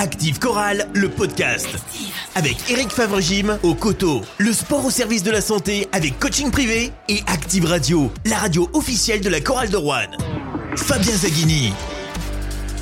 Active Chorale, le podcast. Avec Eric Favre-Gym au coteau. Le sport au service de la santé avec coaching privé. Et Active Radio, la radio officielle de la Chorale de Rouen. Fabien Zaghini.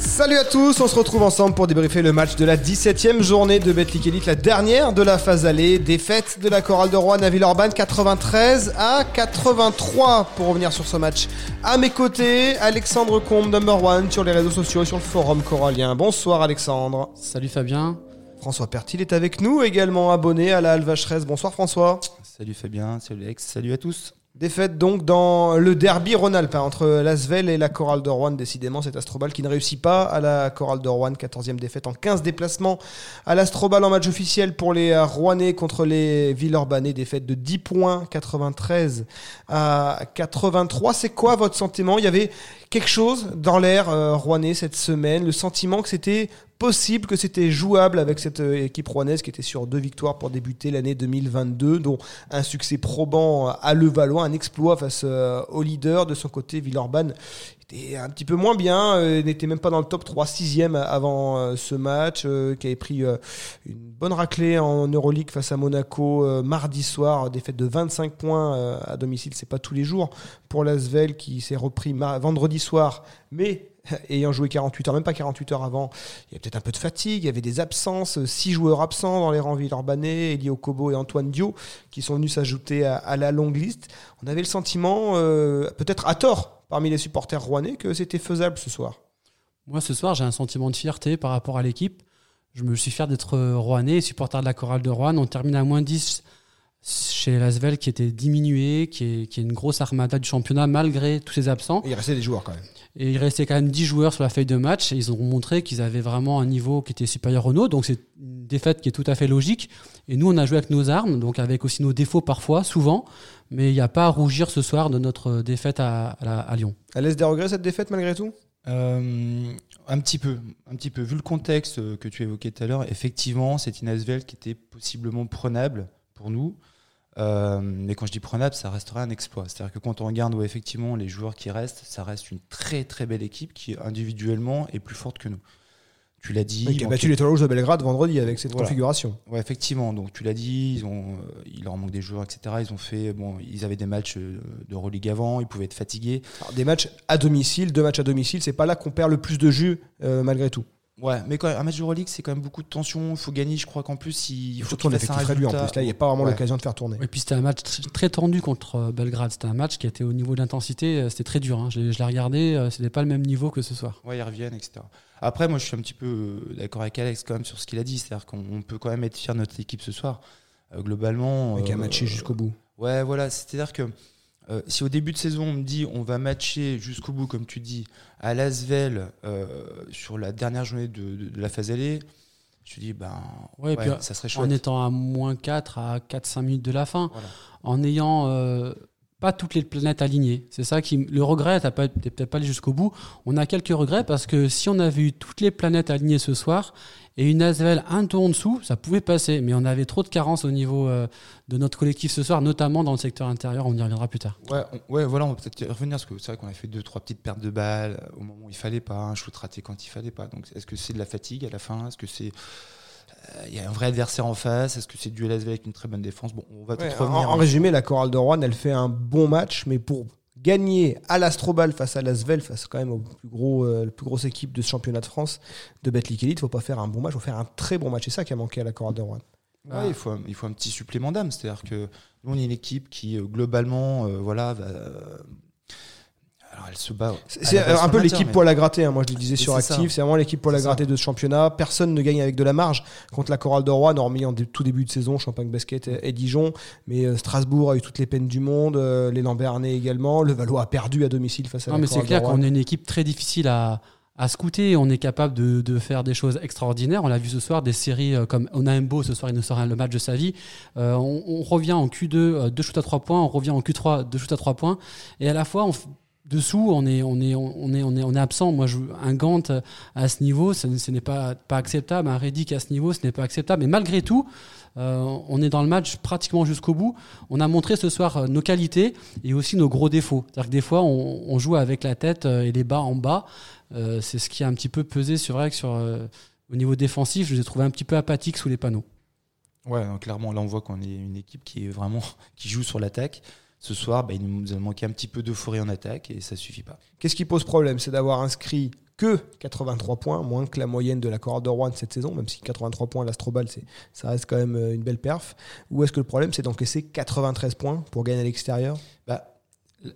Salut à tous, on se retrouve ensemble pour débriefer le match de la 17e journée de Betclic Elite, la dernière de la phase allée. Défaite de la chorale de Rouen à Villeurbanne 93 à 83 pour revenir sur ce match. À mes côtés, Alexandre Combe, number one sur les réseaux sociaux et sur le forum corallien. Bonsoir Alexandre. Salut Fabien. François Pertil est avec nous, également abonné à la Alvacheresse. Bonsoir François. Salut Fabien, salut Alex, salut à tous. Défaite donc dans le derby Rhône-Alpin entre l'Asvel et la Chorale de Rouen. Décidément, cet Astrobal qui ne réussit pas à la Chorale de Rouen. 14e défaite en 15 déplacements à l'Astrobal en match officiel pour les Rouennais contre les Villeurbanais. Défaite de 10 points, 93 à 83. C'est quoi votre sentiment? Il y avait quelque chose dans l'air euh, rouennais cette semaine, le sentiment que c'était possible que c'était jouable avec cette euh, équipe rouennaise qui était sur deux victoires pour débuter l'année 2022, dont un succès probant à Levallois, un exploit face euh, au leader. De son côté, Villeurbanne était un petit peu moins bien, euh, n'était même pas dans le top 3, 6e avant ce match, qui avait pris une bonne raclée en Euroleague face à Monaco mardi soir, défaite de 25 points à domicile, c'est pas tous les jours pour l'Asvel qui s'est repris vendredi soir, mais ayant joué 48 heures, même pas 48 heures avant, il y avait peut-être un peu de fatigue, il y avait des absences, six joueurs absents dans les rangs Villeurbanais, Elio Kobo et Antoine Dio, qui sont venus s'ajouter à, la longue liste. On avait le sentiment, euh, peut-être à tort, parmi les supporters rouennais, que c'était faisable ce soir. Moi, ce soir, j'ai un sentiment de fierté par rapport à l'équipe. Je me suis fier d'être rouennais, supporter de la chorale de Rouen. On termine à moins 10 chez Lasvel qui était diminué, qui est, qui est, une grosse armada du championnat malgré tous ses absents. il restait des joueurs quand même. Et il restait quand même 10 joueurs sur la feuille de match et ils ont montré qu'ils avaient vraiment un niveau qui était supérieur au nôtre. Donc c'est une défaite qui est tout à fait logique. Et nous, on a joué avec nos armes, donc avec aussi nos défauts parfois, souvent. Mais il n'y a pas à rougir ce soir de notre défaite à, à, Lyon. Elle laisse des regrets cette défaite malgré tout? Euh, un petit peu, un petit peu. Vu le contexte que tu évoquais tout à l'heure, effectivement, c'est une Asvel qui était possiblement prenable pour nous. Euh, mais quand je dis prenable, ça restera un exploit. C'est-à-dire que quand on regarde où effectivement les joueurs qui restent, ça reste une très très belle équipe qui individuellement est plus forte que nous. Tu l'as dit. qui a battu les Toulouse de Belgrade vendredi avec cette configuration. Ouais, effectivement. Donc tu l'as dit, ils ont, euh, il leur manque des joueurs, etc. Ils ont fait, bon, ils avaient des matchs euh, de religue avant, ils pouvaient être fatigués. des matchs à domicile, deux matchs à domicile, c'est pas là qu'on perd le plus de jus malgré tout. Ouais, mais quand un match de Euroleague, c'est quand même beaucoup de tension. Il faut gagner. Je crois qu'en plus, il faut qu'il fasse un résultat. En plus, là, il n'y a pas vraiment l'occasion de faire tourner. Et puis, c'était un match très tendu contre euh, Belgrade. C'était un match qui était au niveau de l'intensité. Euh, c'était très dur. Hein. Je, l'ai regardé. Euh, c'était pas le même niveau que ce soir. Ouais, ils reviennent, etc. Après, moi, je suis un petit peu d'accord avec Alex quand même sur ce qu'il a dit. C'est-à-dire qu'on peut quand même être fier de notre équipe ce soir. globalement. Avec un matché jusqu'au bout. Ouais, voilà. C'est-à-dire que euh, si au début de saison on me dit on va matcher jusqu'au bout, comme tu dis, à Lasvel euh, sur la dernière journée de, la phase allée, je me dis ben ouais, ça serait chouette. En étant à moins 4 à 4-5 minutes de la fin, en ayant euh, pas toutes les planètes alignées. C'est ça qui. Le regret, t'es peut-être pas allé jusqu'au bout. On a quelques regrets parce que si on avait eu toutes les planètes alignées ce soir, et une Asvel un tour en dessous, ça pouvait passer, mais on avait trop de carences au niveau euh, de notre collectif ce soir, notamment dans le secteur intérieur. On y reviendra plus tard. Ouais, ouais voilà, on va peut-être revenir parce que c'est vrai qu'on a fait deux, trois petites pertes de balles au moment où il fallait pas, un shoot raté quand il fallait pas. Donc, est-ce que c'est de la fatigue à la fin? Est-ce que c'est il y a un vrai adversaire en face. Est-ce que c'est du LSV avec une très bonne défense? Bon, on va ouais, revenir. En, résumé, la chorale de Rouen, elle fait un bon match, mais pour gagner à l'Astrobal face à l'Asvel, face quand même au plus gros, euh, la plus grosse équipe de ce championnat de France de Betclic Elite, il faut pas faire un bon match, il faut faire un très bon match. C'est ça qui a manqué à la Chorale de Rouen. il, faut, il faut un petit supplément d'âme. C'est-à-dire que nous, on est une équipe qui, euh, globalement, euh, voilà, va, se bat. C'est un peu l'équipe poil à gratter. Hein. Moi, je le disais sur Active. C'est vraiment l'équipe poil à gratter de ce championnat. Personne ne gagne avec de la marge contre la Chorale de Rouen, hormis en tout début de saison, Champagne Basket et, Dijon. Mais euh, Strasbourg a eu toutes les peines du monde. Euh, les Lambernais également. Le Valois a perdu à domicile face à non, mais c'est clair qu'on est une équipe très difficile à à scouter, on est capable de, de, faire des choses extraordinaires. On l'a vu ce soir, des séries euh, comme Onaembo, ce soir il nous sera le match de sa vie. on, on, revient en Q2, deux shoots à trois points, on revient en Q3, deux shoots à trois points. Et à la fois, on, dessous, on est, on est, on est, on est, on est absent. Moi, je, un Gant à ce niveau, ce, n'est pas, pas acceptable. Un Reddick à ce niveau, ce n'est pas acceptable. Mais malgré tout, euh, on est dans le match pratiquement jusqu'au bout. On a montré ce soir euh, nos qualités et aussi nos gros défauts. C'est-à-dire que des fois, on, joue avec la tête euh, et les bas en bas. c'est ce qui a un petit peu pesé sur, sur Au niveau défensif, je les ai trouvés un petit peu apathiques sous les panneaux. Ouais, clairement, là, on voit qu'on est une équipe qui est vraiment qui joue sur l'attaque. Ce soir, bah, il nous a manqué un petit peu d'euphorie en attaque et ça suffit pas. Qu'est-ce qui pose problème? C'est d'avoir inscrit que 83 points, moins que la moyenne de la Corolle de Rouen cette saison, même si 83 points, l'Astrobal, ça reste quand même euh, une belle perf. Ou est-ce que le problème, c'est d'encaisser 93 points pour gagner à l'extérieur? Bah,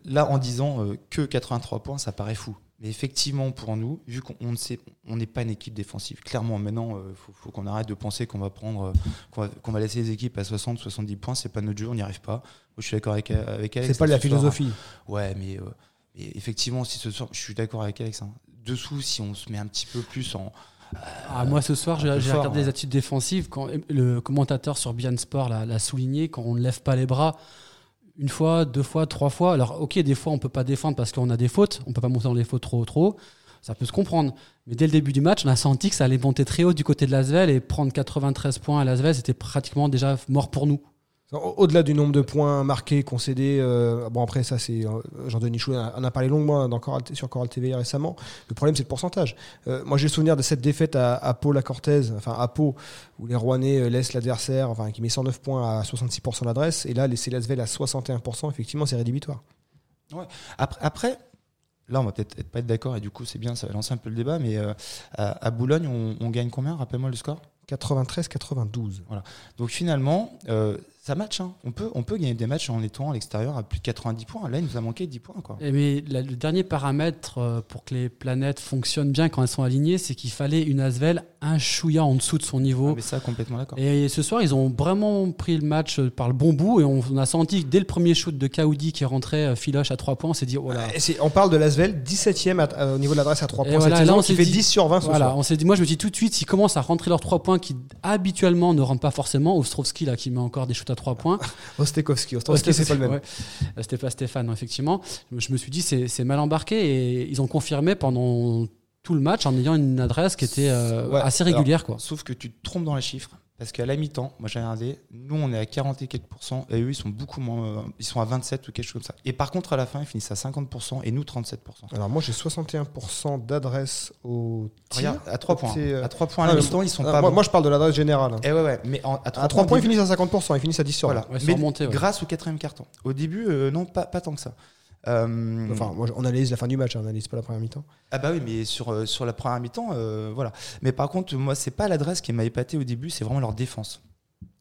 Là, en disant euh, que 83 points, ça paraît fou. Mais effectivement, pour nous, vu qu'on ne sait, on n'est pas une équipe défensive. Clairement, maintenant, il euh, faut, qu'on arrête de penser qu'on va prendre, qu'on va, laisser les équipes à 60, 70 points. C'est pas notre jeu, on n'y arrive pas. je suis d'accord avec, avec Alex. C'est pas la philosophie. ouais, mais, effectivement, si ce soir, je suis d'accord avec Alex. Hein dessous si on se met un petit peu plus en. ah, moi ce soir, j'ai regardé les attitudes défensives. Quand le commentateur sur Bian Sport l'a souligné, quand on ne lève pas les bras, une fois, deux fois, trois fois. Alors, ok, des fois, on peut pas défendre parce qu'on a des fautes. On peut pas monter dans les fautes trop, trop. Ça peut se comprendre. Mais dès le début du match, on a senti que ça allait monter très haut du côté de Lasvel et prendre 93 points à Lasvel, c'était pratiquement déjà mort pour nous. Au-delà du nombre de points marqués, concédés, euh, bon après ça c'est euh, Jean-Denis Chou en a parlé longuement dans sur Coral TV récemment. Le problème c'est le pourcentage. Euh, moi j'ai le souvenir de cette défaite à, à Pau la Cortez, enfin à Pau où les Rouennais laissent l'adversaire, enfin qui met 109 points à 66% l'adresse et là laisser Lasvel à 61%, effectivement c'est rédhibitoire. Ouais. Après, après, là on va peut-être pas être d'accord et du coup c'est bien, ça va lancer un peu le débat, mais à, Boulogne on, on gagne combien Rappelle-moi le score? 93-92. Voilà. Donc finalement, euh, ça match. Hein. On, peut, on peut gagner des matchs en étant à l'extérieur à plus de 90 points. Là, il nous a manqué 10 points. Quoi. mais le dernier paramètre euh, pour que les planètes fonctionnent bien quand elles sont alignées, c'est qu'il fallait une Asvel un chouïa en dessous de son niveau. Ah, mais ça, complètement d'accord. Et ce soir, ils ont vraiment pris le match euh, par le bon bout et on, a senti que dès le premier shoot de Kaoudi qui rentrait euh, filoche à 3 points, on s'est dit, oh là. on parle de l'Asvel, 17ème au niveau de l'adresse à 3 points. Voilà, cette là, on fait 10 sur 20 ce voilà, on s'est dit, moi je me dis tout de suite, s'ils commencent à rentrer leurs 3 points qui habituellement ne rentrent pas forcément, Ostrovski là qui met encore des shoots à 3 points. Ostekowski. Ostekowski, c'est pas le même. Euh, C'était pas Stéphane, effectivement. Je me suis dit, c'est mal embarqué et ils ont confirmé pendant tout le match en ayant une adresse qui était euh, assez régulière. quoi. Sauf que tu te trompes dans les chiffres. Parce qu'à la mi-temps, moi j'ai regardé, nous on est à 44% et eux ils sont beaucoup moins, euh, ils sont à 27 ou quelque chose comme ça. Et par contre à la fin ils finissent à 50% et nous 37%. Alors moi j'ai 61% d'adresse au tir. à 3 points. À 3 points à la mi-temps ils sont pas. Moi, je parle de l'adresse générale. Et eh ouais, ouais, mais à 3, points, ils finissent à 50%, ils finissent à 10 sur voilà. mais grâce au quatrième carton. Au début, euh, non, pas, pas tant que ça. Euh, enfin, moi, on analyse la fin du match, hein, on analyse pas la première mi-temps. Ah bah oui, mais sur, euh, sur la première mi-temps, euh, voilà. Mais par contre, moi, c'est pas l'adresse qui m'a épaté au début, c'est vraiment leur défense.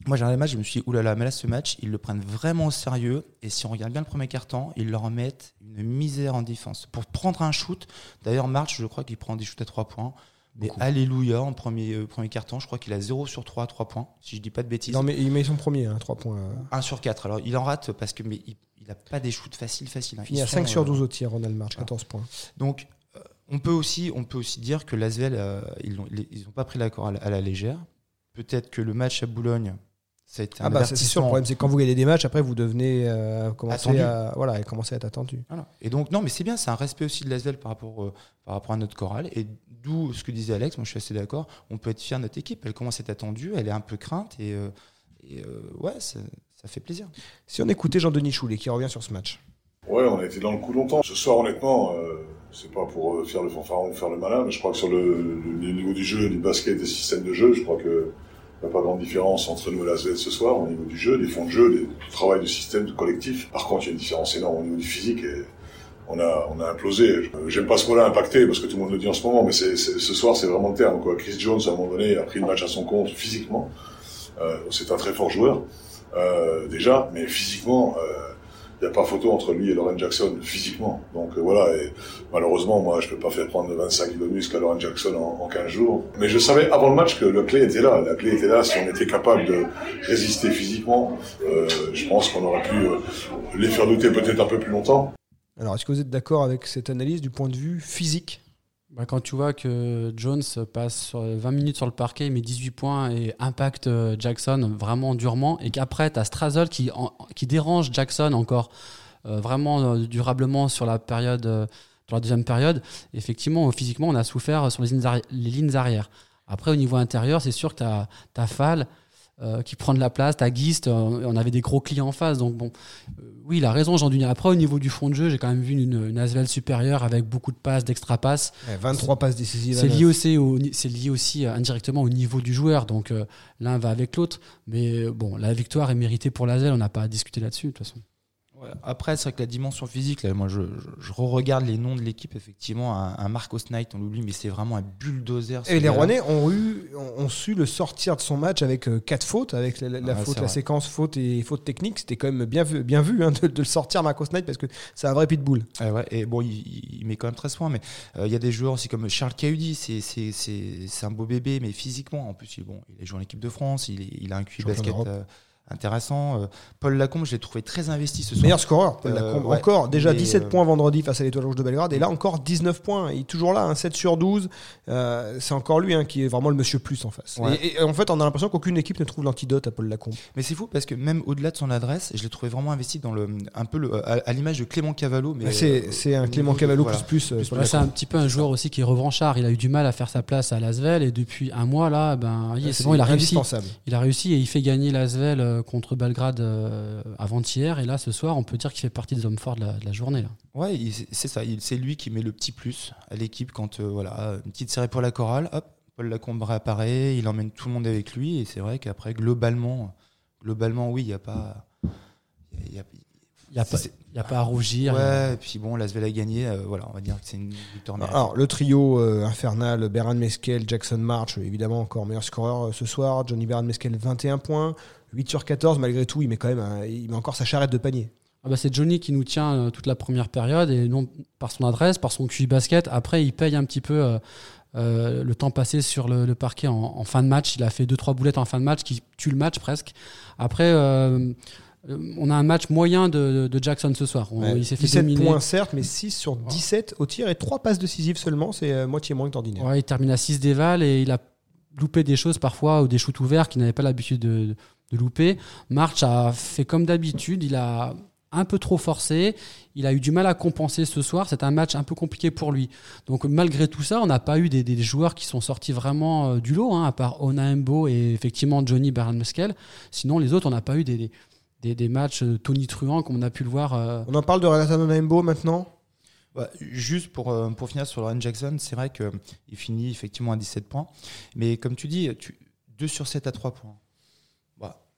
Moi, j'ai regardé le match, je me suis dit, oulala, mais là, ce match, ils le prennent vraiment au sérieux. Et si on regarde bien le premier quart-temps, ils leur mettent une misère en défense. Pour prendre un shoot, d'ailleurs, March, je crois qu'il prend des shoots à 3 points. Mais alléluia, en premier, premier carton, je crois qu'il a 0 sur 3 à 3 points, si je dis pas de bêtises. Non, mais il met son premier, à hein, 3 points. 1 sur 4. Alors, il en rate parce que mais il n'a pas des shoots faciles, faciles. Hein. Il y a 5 sur 12 euh, au tir, Ronald March, 14 points. Donc, euh, on peut aussi, on peut aussi dire que l'Asvel, euh, ils n'ont pas pris l'accord à, la légère. Peut-être que le match à Boulogne, ça a été un ah bah c'est sûr, le problème c'est quand vous gagnez des matchs, après vous devenez commencer à, voilà, commencer à être attendu. Et donc, non, mais c'est bien, c'est un respect aussi de l'Asvel par, rapport par rapport à notre chorale. Et d'où ce que disait Alex, moi je suis assez d'accord, on peut être fier de notre équipe. Elle commence à être attendue, elle est un peu crainte et, et ouais, ça fait plaisir. Si on écoutait Jean-Denis Choulet qui revient sur ce match. Ouais, on a été dans le coup longtemps. Ce soir, honnêtement, euh, c'est pas pour euh, faire le fanfaron ou faire le malin, mais je crois que sur le, niveau du jeu, du basket, des systèmes de jeu, je crois que n'y a pas grande différence entre nous et la Z ce soir au niveau du jeu, des fonds de jeu, du travail du système, du collectif. Par contre, il y a une différence énorme au niveau du physique et on a, on a implosé. J'aime pas ce mot-là impacté parce que tout le monde le dit en ce moment, mais ce soir, c'est vraiment le terme. Chris Jones, à un moment donné, a pris le match à son compte physiquement. Euh, c'est un très fort joueur. Euh, déjà, mais physiquement, il euh, n'y a pas photo entre lui et Lauren Jackson, physiquement. Donc euh, voilà, et malheureusement, moi, je peux pas faire prendre 25 kg de muscle à Lauren Jackson en, en, 15 jours. Mais je savais avant le match que la clé était là. La clé était là. Si on était capable de résister physiquement, je pense qu'on aurait pu les faire douter peut-être un peu plus longtemps. Alors, est-ce que vous êtes d'accord avec cette analyse du point de vue physique? Bah, quand tu vois que Jones passe 20 minutes sur le parquet, met 18 points et impacte euh, Jackson vraiment durement, et qu'après, tu as Strazel qui, dérange Jackson encore euh, vraiment euh, durablement sur la période, la deuxième période, effectivement, physiquement, on a souffert sur les lignes, arrière. Après, au niveau intérieur, c'est sûr que tu as, as, Fall, euh, qui prend de la place. T'as euh, on avait des gros clients en face. Donc bon, euh, oui, il a raison, Jean Duny. Après, au niveau du fond de jeu, j'ai quand même vu une, une Asvel supérieure avec beaucoup de passes, d'extra passes. Ouais, 23 passes décisives. C'est lié aussi, au, c'est lié aussi indirectement au niveau du joueur. Donc l'un va avec l'autre. Mais bon, la victoire est méritée pour l'Asvel. On n'a pas à discuter là-dessus de toute façon. Ouais, Après, c'est vrai que la dimension physique, là, moi, je, je, je re-regarde les noms de l'équipe, effectivement, un, un Marcos Knight, on l'oublie, mais c'est vraiment un bulldozer. Et les. Rouennais ont, eu, ont, ont su le sortir de son match avec euh, quatre fautes, avec la, la- la Ouais, faute, la séquence faute et faute technique. C'était quand même bien vu, bien vu hein, de, de le sortir, Marcos Knight, parce que c'est un vrai pitbull. Ouais, ouais, et bon, il, il met quand même très soin, mais euh, il y a des joueurs aussi comme Charles Cahudi, c'est c'est- c'est- c'est un beau bébé, mais physiquement, en plus, il, bon, il a joué en équipe de France, il, est- il a un QI basket euh, intéressant. Euh, Paul Lacombe, je l'ai trouvé très investi ce soir. Meilleur scoreur, Paul Euh, Lacombe. ouais. Encore, déjà Mais, 17 euh, points vendredi face à l'Étoile Rouge de Belgrade. Et là, encore 19 points. Il est toujours là, un 7 sur 12. Euh, c'est encore lui hein, qui est vraiment le monsieur plus en face. Ouais. Et, et en fait, on a l'impression qu'aucune équipe ne trouve l'antidote à Paul Lacombe. Mais c'est fou parce que même au-delà de son adresse, je l'ai trouvé vraiment investi dans le, un peu le, à, à l'image de Clément Cavallo. Mais c'est euh, un Clément Cavallo voilà. plus plus. euh, Plus c'est un petit peu un joueur aussi qui est revanchard. Il a eu du mal à faire sa place à Lasvel et depuis un mois là, ben, c'est bon, il a réussi. indispensable. Il a réussi et il fait gagner l'Asvel euh, contre Belgrade euh, avant-hier. Et là, ce soir, on peut dire qu'il fait partie des hommes forts de la, de la journée. Là. Ouais, c'est- ça. C'est lui qui met le petit plus à l'équipe quand euh, voilà une petite série pour la chorale. Hop, Paul Lacombe réapparaît, il emmène tout le monde avec lui et c'est vrai qu'après globalement, globalement oui, il y a pas. il y a- Il n'y a, pas- c'est- il y a pas à rougir. Ouais, et puis bon, l'Asvel a gagné. euh, voilà, on va dire que c'est une victoire méritée. Alors, le trio euh, infernal, Beran Meskel, Jackson March, euh, évidemment encore meilleur scoreur euh, ce soir. Johnny Beran Meskel, 21 points. 8 sur 14, malgré tout, il met quand même un- il met encore sa charrette de panier. Ah bah, c'est Johnny qui nous tient euh, toute la première période et non par son adresse, par son QI basket. Après, il paye un petit peu euh, euh, le temps passé sur le, le parquet en, en fin de match. Il a fait deux trois boulettes en fin de match qui tuent le match presque. Après, on a un match moyen de, de Jackson ce soir. On- Ouais. il s'est fait 17 dominer. points certes, mais 6 sur 17 au tir et 3 passes décisives seulement, c'est moitié moins que d'ordinaire. Ouais, il termine à 6 déval et il a loupé des choses parfois ou des shoots ouverts qu'il n'avait pas l'habitude de, de louper. March a fait comme d'habitude, il a un peu trop forcé, il a eu du mal à compenser ce soir, c'est un match un peu compliqué pour lui. Donc malgré tout ça, on n'a pas eu des, des joueurs qui sont sortis vraiment euh, du lot, hein, à part Onaembo et effectivement Johnny Muskel. Sinon les autres, on n'a pas eu des, des, des matchs euh, tonitruants comme on a pu le voir. euh, On en parle de Renata Nonaimbo maintenant? Ouais, juste pour, euh, pour finir sur Lauren Jackson, c'est vrai qu'il finit effectivement à 17 points. Mais comme tu dis, tu, 2 sur 7 à 3 points.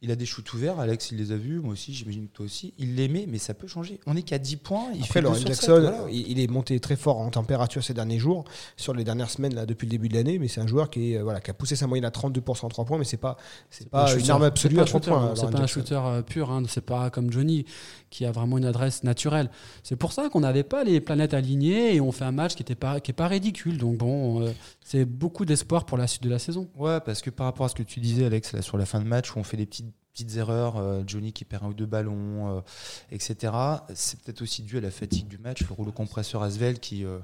Il a des shoots ouverts, Alex il les a vus, moi aussi, j'imagine que toi aussi. Il les met, mais ça peut changer. On est qu'à 10 points. Il Après, fait 2 Lauren sur Jackson, 7, voilà. il, est monté très fort en température ces derniers jours, sur les dernières semaines là, depuis le début de l'année, mais c'est un joueur qui, est, euh, voilà, qui a poussé sa moyenne à 32% à 3 points, mais c'est pas, c'est pas, un une arme absolue à un 3 shooter, points. C'est pas un shooter euh, pur, hein, c'est pas comme Johnny qui a vraiment une adresse naturelle. C'est pour ça qu'on n'avait pas les planètes alignées et on fait un match qui était pas qui est pas ridicule. Donc bon, euh, c'est beaucoup d'espoir pour la suite de la saison. Ouais, parce que par rapport à ce que tu disais, Alex, là, sur la fin de match, où on fait des petites, petites erreurs, euh, Johnny qui perd un ou deux ballons, euh, etc., c'est peut-être aussi dû à la fatigue du match, le rouleau compresseur Asvel qui, euh,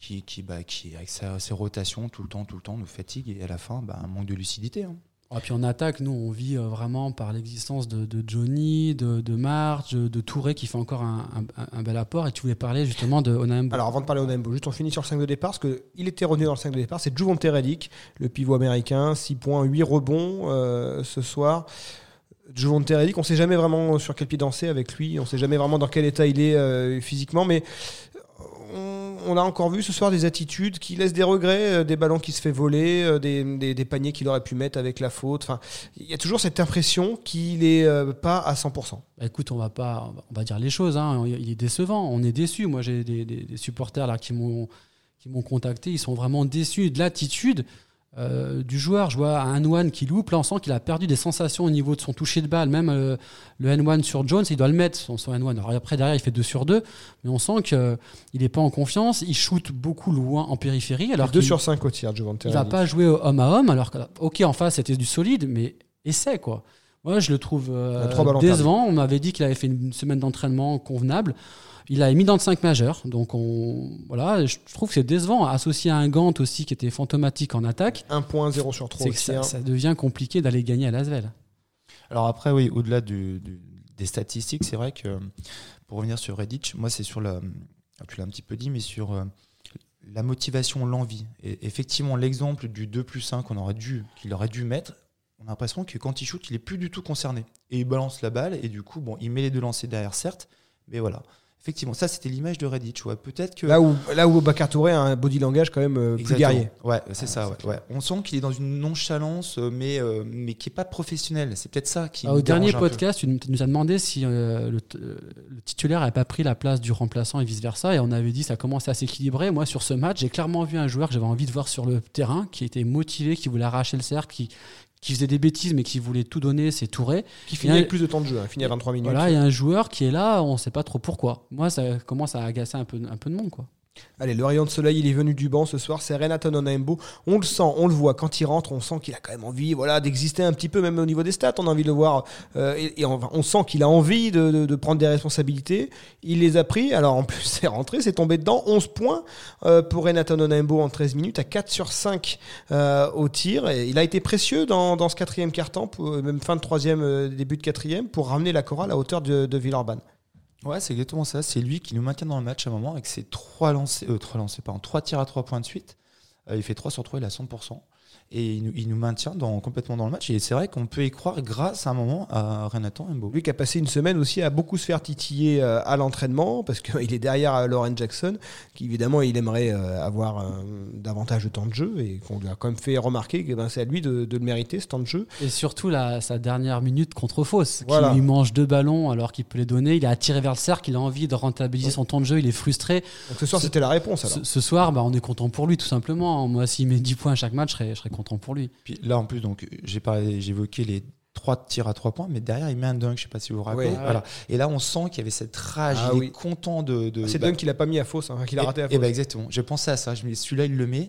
qui, qui, bah, qui, avec sa- ses rotations tout le temps, tout le temps, nous fatigue, et à la fin, bah, un manque de lucidité. hein. Et puis en attaque, nous on vit vraiment par l'existence de, de Johnny, de, de Marge, de, Touré qui fait encore un, un- un bel apport. Et tu voulais parler justement de Onaembo. Alors avant de parler Onaimbo, juste on finit sur le 5 de départ, parce qu'il était revenu dans le 5 de départ, c'est Juvonte Redick, le pivot américain, 6 points, 8 rebonds euh, ce soir. Juvonte Redick, on sait jamais vraiment sur quel pied danser avec lui, on sait jamais vraiment dans quel état il est euh, physiquement, mais on, on a encore vu ce soir des attitudes qui laissent des regrets, euh, des ballons qui se fait voler, euh, des, paniers qu'il aurait pu mettre avec la faute. Enfin, il y a toujours cette impression qu'il est euh, pas à 100%. Bah, écoute, on va pas, on va dire les choses. hein. Il est décevant. On est déçu. Moi, j'ai des, des- des supporters là qui m'ont qui m'ont contacté. Ils sont vraiment déçus de l'attitude euh, du joueur. Je vois un N1 qui loupe. Là, on sent qu'il a perdu des sensations au niveau de son toucher de balle. Même euh, le N1 sur Jones, il doit le mettre son, son N1. Alors après, derrière, il fait 2 sur 2 mais on sent qu'il n'est pas en confiance. Il shoot beaucoup loin en périphérie. Alors 2 qu'il- sur 5 au tir, Juvonte il va pas jouer homme à homme, alors que, ok, en face, c'était du solide, mais essaie, quoi. Moi, je le trouve euh, décevant. On m'avait dit qu'il avait fait une semaine d'entraînement convenable. Il a mis dans le 5 majeur. Donc, on, voilà, je trouve que c'est décevant. Associé à un Gant aussi qui était fantomatique en attaque, 1 point, 0 sur 3 c'est au que ça, tir. ça devient compliqué d'aller gagner à Lasvel. Alors après, oui, au-delà du- du- des statistiques, c'est vrai que pour revenir sur Redditch, moi c'est sur la, tu l'as un petit peu dit, mais sur euh, la motivation, l'envie. Et effectivement, l'exemple du 2 plus 1 qu'on aurait dû, qu'il aurait dû mettre, on a l'impression que quand il shoot, il est plus du tout concerné. Et il balance la balle, et du coup, bon, il met les deux lancers derrière, certes, mais voilà. Effectivement, ça c'était l'image de Reddit, tu vois. Peut-être que. Là où, là où Bakar Touré a un body langage quand même euh, plus guerrier. Ouais, c'est ça. ouais, ouais. On sent qu'il est dans une nonchalance, euh, mais, euh, mais qui est pas professionnelle. C'est peut-être ça qui. Ah, Au dernier dérange un peu. podcast, tu nous as demandé si euh, le, titulaire n'avait pas pris la place du remplaçant et vice-versa. Et on avait dit que ça commençait à s'équilibrer. Moi, sur ce match, j'ai clairement vu un joueur que j'avais envie de voir sur le terrain, qui était motivé, qui voulait arracher le cercle, qui, qui faisait des bêtises, mais qui voulait tout donner, c'est Touré. Qui finit avec plus de temps de jeu, hein, finit à 23 minutes. Voilà, il y a un joueur qui est là, on ne sait pas trop pourquoi. Moi, ça commence à agacer un peu, un peu de monde. Quoi. Allez, le rayon de soleil, il est venu du banc ce soir. C'est Renato Onaembo. On le sent, on le voit. Quand il rentre, on sent qu'il a quand même envie voilà, d'exister un petit peu, même au niveau des stats. On a envie de voir. euh, et on, sent qu'il a envie de, prendre des responsabilités. Il les a pris. Alors, en plus, c'est rentré, c'est tombé dedans. 11 points euh, pour Renato Onaembo en 13 minutes, à 4 sur 5 euh, au tir. Il a été précieux dans, ce quatrième quart-temps, même fin de troisième, début de quatrième, pour ramener la chorale à hauteur de, de. Ouais, c'est exactement ça. C'est lui qui nous maintient dans le match à un moment avec ses trois lancers, euh, pardon, trois tirs à trois points de suite. Euh, il fait 3 sur 3, il est à 100%. Et il nous, il nous maintient dans, complètement dans le match. Et c'est vrai qu'on peut y croire grâce à un moment à Renato Mbo. Lui qui a passé une semaine aussi à beaucoup se faire titiller euh, à l'entraînement parce qu'il est derrière euh, Lauren Jackson qui évidemment il aimerait euh, avoir davantage de temps de jeu et qu'on lui a quand même fait remarquer que ben, c'est à lui de, de le mériter ce temps de jeu. Et surtout, la, sa dernière minute contre Fausse, Voilà. qui lui mange deux ballons alors qu'il peut les donner. Il a attiré vers le cercle, il a envie de rentabiliser son temps de jeu, il est frustré. Donc ce soir c'était la réponse alors. Ce, ce soir, bah, on est content pour lui, tout simplement. Moi, s'il met 10 points à chaque match, je serais, je serais content pour lui. Puis là, en plus, donc, j'ai parlé, j'ai évoqué les trois tirs à trois points, mais derrière, il met un dunk, je sais pas si vous vous rappelez. Ouais. Voilà. Et là, on sent qu'il y avait cette rage, Ah il oui. est content de. de c'est bah, Dunk qu'il a pas mis à fausse, hein, qu'il a et- raté à et fausse. bah exactement. J'ai pensé à ça. Je me dis, celui-là, il le met.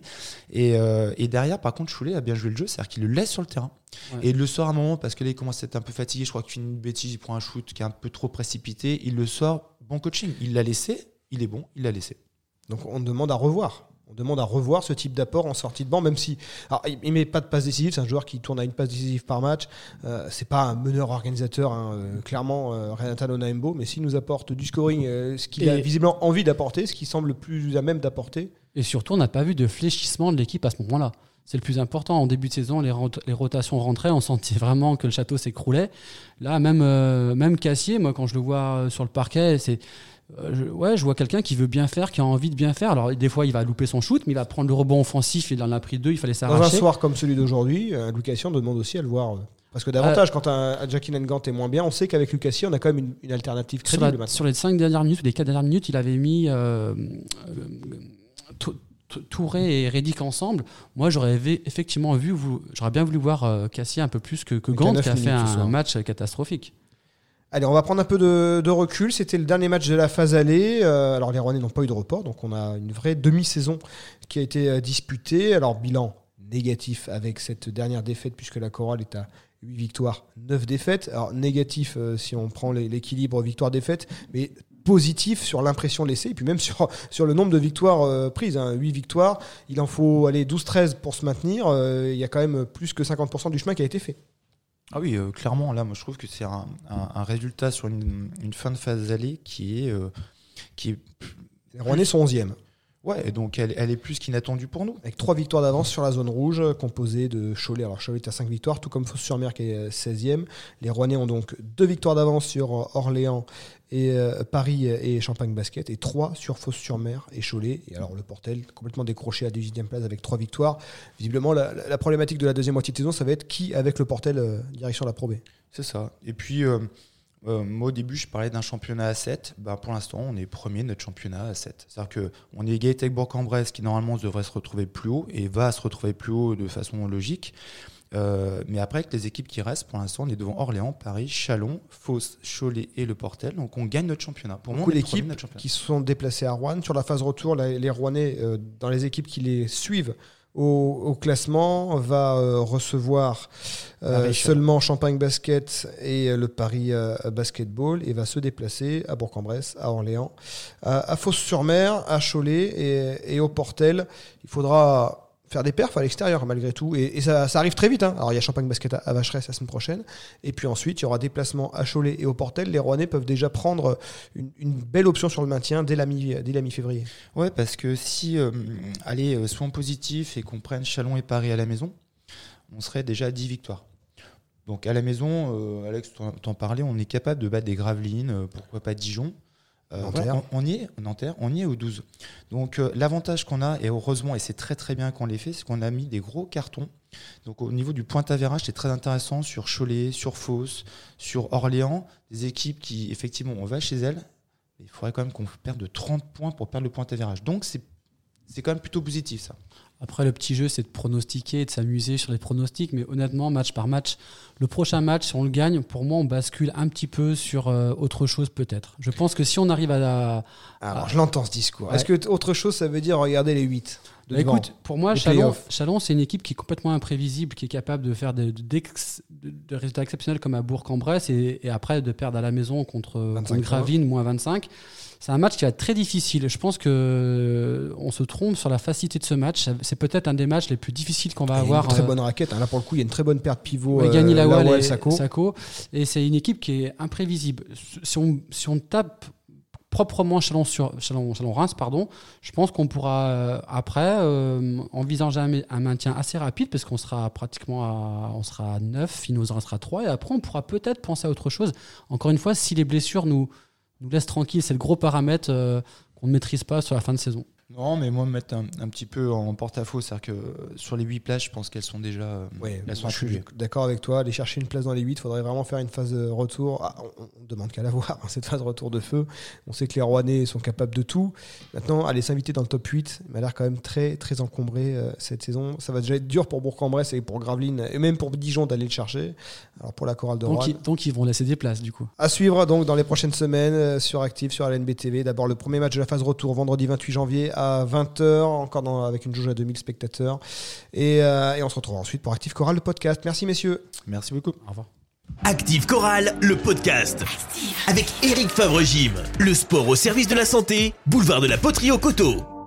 Et, euh, et derrière, par contre, Choulet a bien joué le jeu, c'est-à-dire qu'il le laisse sur le terrain. Ouais. Et il le sort à un moment parce que là, il commence à être un peu fatigué. Je crois qu'il fait une bêtise, il prend un shoot qui est un peu trop précipité. Il le sort. Bon coaching. Il l'a laissé. Il est bon. Il l'a laissé. Donc on demande à revoir. On demande à revoir ce type d'apport en sortie de banc, même si alors, il il met pas de passe décisive, c'est un joueur qui tourne à une passe décisive par match. Euh, c'est pas un meneur organisateur, hein, euh, clairement euh, Renato Onaembo, mais s'il nous apporte du scoring, euh, ce qu'il a visiblement envie d'apporter, ce qui semble le plus à même d'apporter. Et surtout, on n'a pas vu de fléchissement de l'équipe à ce moment-là. C'est le plus important. En début de saison, les, rot- les rotations rentraient, on sentait vraiment que le château s'écroulait. Là, même, euh, même Cassier, moi, quand je le vois sur le parquet, c'est. Euh, je, ouais, je vois quelqu'un qui veut bien faire, qui a envie de bien faire. Alors, des fois, il va louper son shoot, mais il va prendre le rebond offensif. Il en a pris deux, il fallait Dans un s'arracher. soir comme celui d'aujourd'hui, euh, Lucassi, on demande aussi à le voir. euh, parce que davantage, quand un, un Jackie Nangant est moins bien, on sait qu'avec Lucassi, on a quand même une, une alternative sur, crédible la- maintenant. sur les cinq dernières minutes, ou les quatre dernières minutes, il avait mis euh, euh, Tou- Tou- Touré et Reddick ensemble. Moi, j'aurais effectivement vu, j'aurais bien voulu voir euh, Cassier un peu plus que, Gant, qui a fait un match catastrophique. Allez, on va prendre un peu de, recul. C'était le dernier match de la phase aller. Euh, alors, les Rouennais n'ont pas eu de report, donc on a une vraie demi-saison qui a été euh, disputée. Alors, bilan négatif avec cette dernière défaite, puisque la chorale est à 8 victoires, 9 défaites. Alors, négatif euh, si on prend l'équilibre victoire-défaite, mais positif sur l'impression laissée, et puis même sur, sur le nombre de victoires prises. Hein. 8 victoires, il en faut aller 12-13 pour se maintenir. Il y a quand même plus que 50% du chemin qui a été fait. Ah oui, euh, clairement, là, moi, je trouve que c'est un, résultat sur une, fin de phase allée qui est, euh, qui est Rouennais sont 11e. Ouais, et donc elle, elle est plus qu'inattendue pour nous. avec trois victoires d'avance sur la zone rouge, euh, composée de Cholet. Alors Cholet est à 5 victoires, tout comme Fos-sur-Mer qui est euh, 16e. Les Rouennais ont donc deux victoires d'avance sur euh, Orléans et euh, Paris et Champagne Basket, et trois sur Fos-sur-Mer et Cholet. Et alors le Portel, complètement décroché à 18e place avec trois victoires. Visiblement, la, la- la problématique de la deuxième moitié de saison, ça va être qui avec le Portel euh, direction la Pro B. C'est ça. Et puis, euh, euh, moi, au début, je parlais d'un championnat à 7. Bah, pour l'instant, on est premier de notre championnat à 7. C'est-à-dire qu'on est avec Bourg-en-Bresse, qui normalement devrait se retrouver plus haut et va se retrouver plus haut de façon logique. Euh, mais après, avec les équipes qui restent, pour l'instant, on est devant Orléans, Paris, Chalon, Fos, Cholet et le Portel. Donc, on gagne notre championnat. Pour moi, championnat. qui se sont déplacées à Rouen. Sur la phase retour, les Rouennais, euh, dans les équipes qui les suivent au, au classement, va euh, recevoir euh, seulement Champagne Basket et euh, le Paris euh, Basketball et va se déplacer à Bourg-en-Bresse, à Orléans, à, à Fos-sur-Mer, à Cholet et, et au Portel. Il faudra faire des perfs à l'extérieur malgré tout et, ça, arrive très vite hein. alors il y a Champagne Basket à, Vacheresse la semaine prochaine et puis ensuite il y aura déplacement à Cholet et au Portel les Rouennais peuvent déjà prendre une, belle option sur le maintien dès la mi mi-février Ouais, parce que si, euh, allez, euh, soyons positifs et qu'on prenne Chalon et Paris à la maison, on serait déjà à 10 victoires. Donc à la maison, euh, Alex, t'en parlais, on est capable de battre des Gravelines, euh, pourquoi pas Dijon. Euh, voilà, on, on y est, Nanterre, on y est au 12. Donc euh, l'avantage qu'on a, et heureusement, et c'est très très bien qu'on l'ait fait, c'est qu'on a mis des gros cartons. Donc au niveau du point d'avérage, c'est très intéressant sur Cholet, sur Fos, sur Orléans, des équipes qui, effectivement, on va chez elles, il faudrait quand même qu'on perde de 30 points pour perdre le point d'avérage. Donc c'est c'est quand même plutôt positif ça. Après, le petit jeu, c'est de pronostiquer et de s'amuser sur les pronostics. Mais honnêtement, match par match, le prochain match, si on le gagne, pour moi, on bascule un petit peu sur euh, autre chose peut-être. Je pense que si on arrive à... Alors, Ah. je l'entends ce discours. Ouais. Est-ce que autre chose, ça veut dire regarder les 8 Bah, écoute, pour moi, Chalon. Chalon, c'est une équipe qui est complètement imprévisible, qui est capable de faire des, d'ex- de- de résultats exceptionnels comme à Bourg-en-Bresse et, et après de perdre à la maison contre, 25 contre Gravine, moins 25. C'est un match qui va être très difficile. Je pense que euh, on se trompe sur la facilité de ce match. C'est peut-être un des matchs les plus difficiles qu'on va une avoir. très euh, bonne raquette. hein. Là, pour le coup, il y a une très bonne paire de pivots. Ouais, euh, Gagny Lawal Lawal, et Sako. Sako. Et c'est une équipe qui est imprévisible. Si on, si on tape proprement Chalon sur Reims je pense qu'on pourra euh, après euh, envisager un, maintien assez rapide parce qu'on sera pratiquement à on sera à 9 il nous en restera 3 et après on pourra peut-être penser à autre chose. Encore une fois si les blessures nous nous laissent tranquilles c'est le gros paramètre euh, qu'on ne maîtrise pas sur la fin de saison Non, mais moi, me mettre un, un petit peu en porte-à-faux, c'est-à-dire que euh, sur les 8 places, je pense qu'elles sont déjà. euh, Ouais, elles sont je suis d'accord avec toi. Aller chercher une place dans les 8, il faudrait vraiment faire une phase de retour. Ah, on, on demande qu'à la voir, hein, cette phase de retour de feu. On sait que les Rouennais sont capables de tout. Maintenant, aller s'inviter dans le top 8, il m'a l'air quand même très, très encombré euh, cette saison. Ça va déjà être dur pour Bourg-en-Bresse et pour Gravelines, et même pour Dijon d'aller le chercher. Alors pour la chorale de donc, Rouen. ils, donc ils vont laisser des places du coup À suivre donc dans les prochaines semaines euh, sur Active, sur LNB TV. D'abord le premier match de la phase retour vendredi 28 janvier à 20h, encore dans- avec une jauge à 2000 spectateurs. Et, euh, et on se retrouve ensuite pour Active Chorale, le podcast. Merci messieurs. Merci beaucoup. au revoir Active Chorale, le podcast. Avec Eric Favre-Gym. Le sport au service de la santé, boulevard de la Poterie au Coteau.